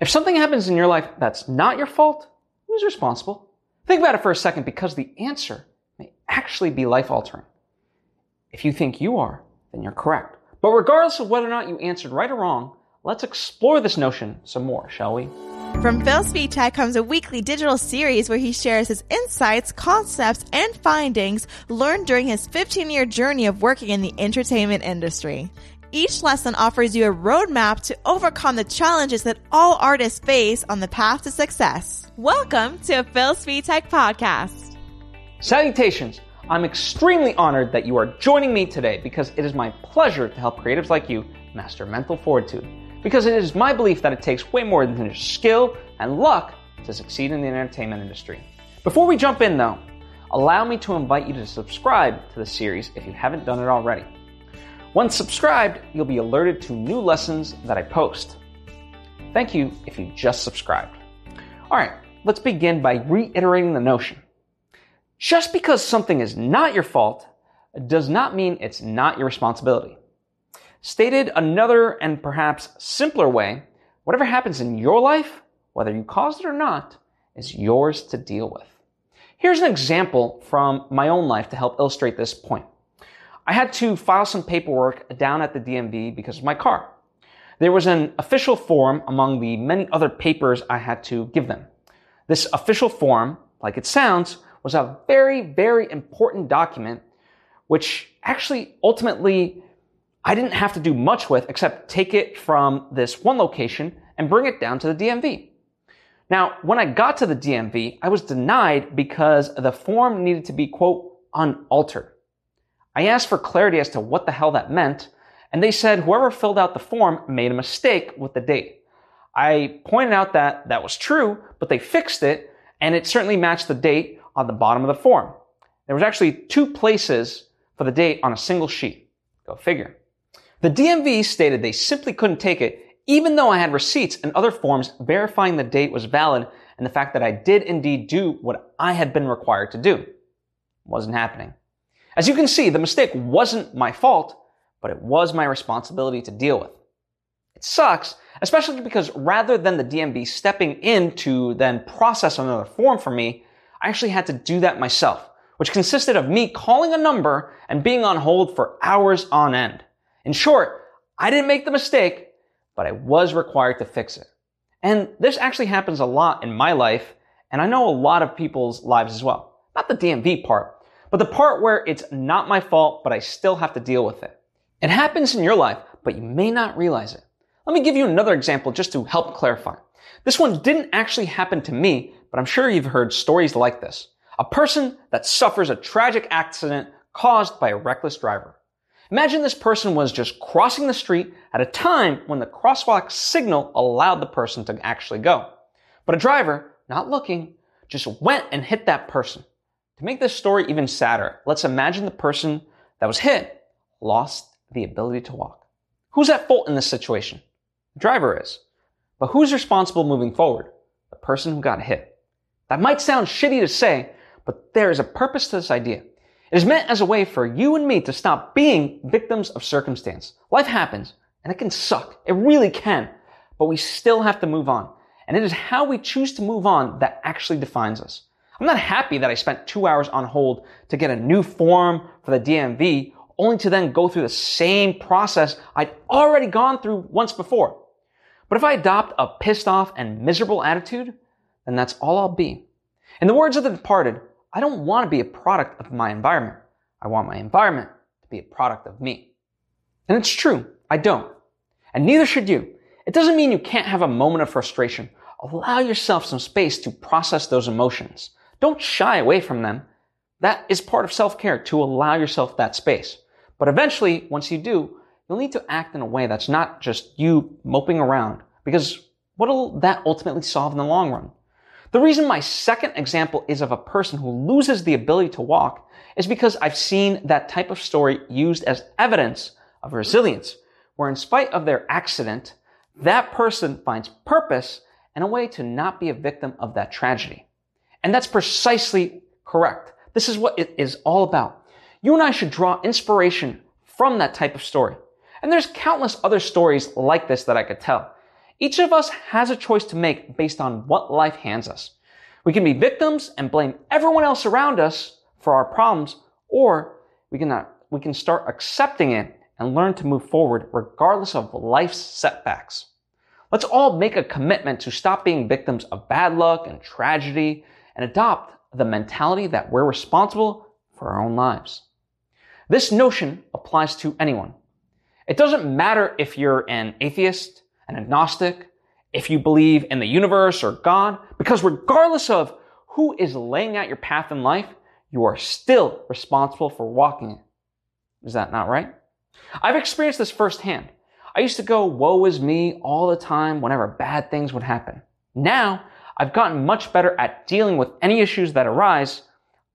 If something happens in your life that's not your fault, who's responsible? Think about it for a second because the answer may actually be life altering. If you think you are, then you're correct. But regardless of whether or not you answered right or wrong, let's explore this notion some more, shall we? From Phil Svitek comes a weekly digital series where he shares his insights, concepts, and findings learned during his 15 year journey of working in the entertainment industry. Each lesson offers you a roadmap to overcome the challenges that all artists face on the path to success. Welcome to a Phil Svitek podcast. Salutations! I'm extremely honored that you are joining me today because it is my pleasure to help creatives like you master mental fortitude because it is my belief that it takes way more than just skill and luck to succeed in the entertainment industry. Before we jump in though, allow me to invite you to subscribe to the series if you haven't done it already. Once subscribed, you'll be alerted to new lessons that I post. Thank you if you just subscribed. Alright, let's begin by reiterating the notion. Just because something is not your fault does not mean it's not your responsibility. Stated another and perhaps simpler way, whatever happens in your life, whether you caused it or not, is yours to deal with. Here's an example from my own life to help illustrate this point. I had to file some paperwork down at the DMV because of my car. There was an official form among the many other papers I had to give them. This official form, like it sounds, was a very, very important document, which actually ultimately I didn't have to do much with except take it from this one location and bring it down to the DMV. Now, when I got to the DMV, I was denied because the form needed to be, quote, unaltered. I asked for clarity as to what the hell that meant, and they said whoever filled out the form made a mistake with the date. I pointed out that that was true, but they fixed it, and it certainly matched the date on the bottom of the form. There was actually two places for the date on a single sheet. Go figure. The DMV stated they simply couldn't take it, even though I had receipts and other forms verifying the date was valid and the fact that I did indeed do what I had been required to do. Wasn't happening. As you can see, the mistake wasn't my fault, but it was my responsibility to deal with. It sucks, especially because rather than the DMV stepping in to then process another form for me, I actually had to do that myself, which consisted of me calling a number and being on hold for hours on end. In short, I didn't make the mistake, but I was required to fix it. And this actually happens a lot in my life, and I know a lot of people's lives as well. Not the DMV part, but the part where it's not my fault, but I still have to deal with it. It happens in your life, but you may not realize it. Let me give you another example just to help clarify. This one didn't actually happen to me, but I'm sure you've heard stories like this. A person that suffers a tragic accident caused by a reckless driver. Imagine this person was just crossing the street at a time when the crosswalk signal allowed the person to actually go. But a driver, not looking, just went and hit that person. To make this story even sadder, let's imagine the person that was hit lost the ability to walk. Who's at fault in this situation? The driver is. But who's responsible moving forward? The person who got hit. That might sound shitty to say, but there is a purpose to this idea. It is meant as a way for you and me to stop being victims of circumstance. Life happens, and it can suck. It really can. But we still have to move on. And it is how we choose to move on that actually defines us. I'm not happy that I spent two hours on hold to get a new form for the DMV, only to then go through the same process I'd already gone through once before. But if I adopt a pissed off and miserable attitude, then that's all I'll be. In the words of the departed, I don't want to be a product of my environment. I want my environment to be a product of me. And it's true, I don't. And neither should you. It doesn't mean you can't have a moment of frustration. Allow yourself some space to process those emotions. Don't shy away from them. That is part of self-care to allow yourself that space. But eventually, once you do, you'll need to act in a way that's not just you moping around because what'll that ultimately solve in the long run? The reason my second example is of a person who loses the ability to walk is because I've seen that type of story used as evidence of resilience, where in spite of their accident, that person finds purpose and a way to not be a victim of that tragedy. And that's precisely correct. This is what it is all about. You and I should draw inspiration from that type of story. And there's countless other stories like this that I could tell. Each of us has a choice to make based on what life hands us. We can be victims and blame everyone else around us for our problems, or we can, not, we can start accepting it and learn to move forward regardless of life's setbacks. Let's all make a commitment to stop being victims of bad luck and tragedy and adopt the mentality that we're responsible for our own lives. This notion applies to anyone. It doesn't matter if you're an atheist, an agnostic, if you believe in the universe or God, because regardless of who is laying out your path in life, you are still responsible for walking it. Is that not right? I've experienced this firsthand. I used to go, woe is me all the time whenever bad things would happen. Now, I've gotten much better at dealing with any issues that arise,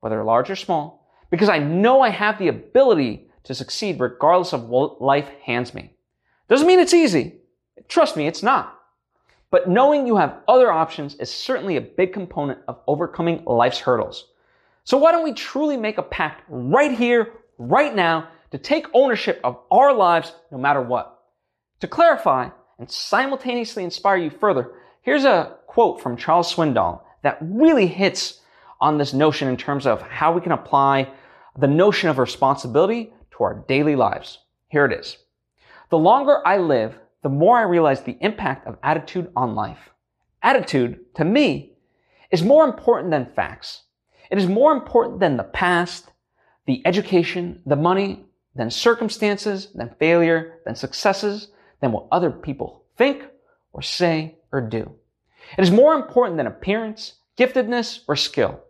whether large or small, because I know I have the ability to succeed regardless of what life hands me. Doesn't mean it's easy. Trust me, it's not. But knowing you have other options is certainly a big component of overcoming life's hurdles. So why don't we truly make a pact right here, right now, to take ownership of our lives no matter what? To clarify and simultaneously inspire you further, here's a quote from Charles Swindoll that really hits on this notion in terms of how we can apply the notion of responsibility to our daily lives. Here it is. The longer I live, the more I realize the impact of attitude on life. Attitude, to me, is more important than facts. It is more important than the past, the education, the money, than circumstances, than failure, than successes, than what other people think or say or do. It is more important than appearance, giftedness, or skill.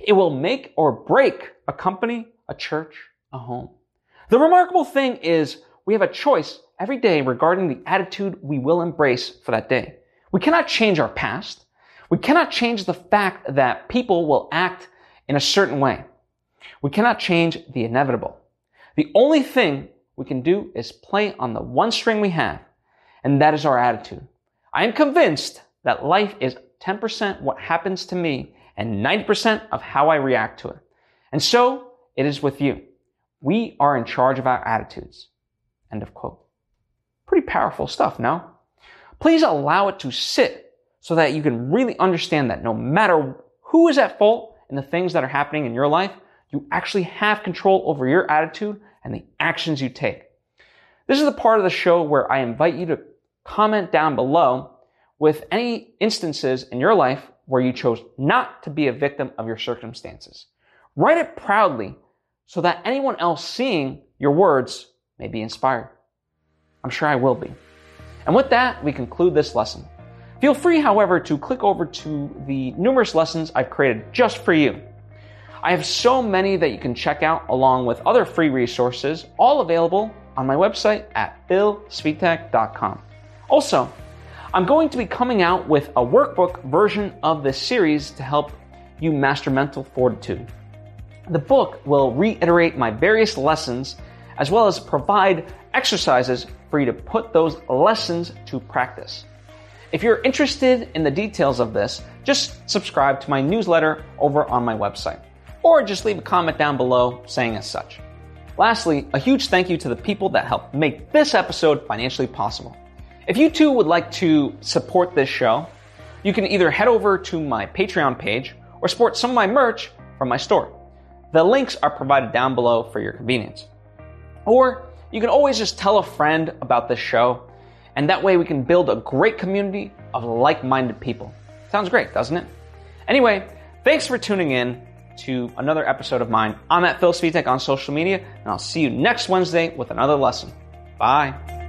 It will make or break a company, a church, a home. The remarkable thing is we have a choice every day regarding the attitude we will embrace for that day. We cannot change our past. We cannot change the fact that people will act in a certain way. We cannot change the inevitable. The only thing we can do is play on the one string we have, and that is our attitude. I am convinced that life is 10% what happens to me and 90% of how I react to it. And so it is with you. We are in charge of our attitudes. End of quote. Pretty powerful stuff, no? Please allow it to sit so that you can really understand that no matter who is at fault in the things that are happening in your life, you actually have control over your attitude and the actions you take. This is the part of the show where I invite you to comment down below with any instances in your life where you chose not to be a victim of your circumstances. Write it proudly so that anyone else seeing your words may be inspired. I'm sure I will be. And with that, we conclude this lesson. Feel free, however, to click over to the numerous lessons I've created just for you. I have so many that you can check out along with other free resources, all available on my website at philsvitek.com. Also, I'm going to be coming out with a workbook version of this series to help you master mental fortitude. The book will reiterate my various lessons as well as provide exercises for you to put those lessons to practice. If you're interested in the details of this, just subscribe to my newsletter over on my website, or just leave a comment down below saying as such. Lastly, a huge thank you to the people that helped make this episode financially possible. If you too would like to support this show, you can either head over to my Patreon page or support some of my merch from my store. The links are provided down below for your convenience. Or you can always just tell a friend about this show, and that way we can build a great community of like minded people. Sounds great, doesn't it? Anyway, thanks for tuning in to another episode of mine. I'm at Phil Svitek on social media, and I'll see you next Wednesday with another lesson. Bye.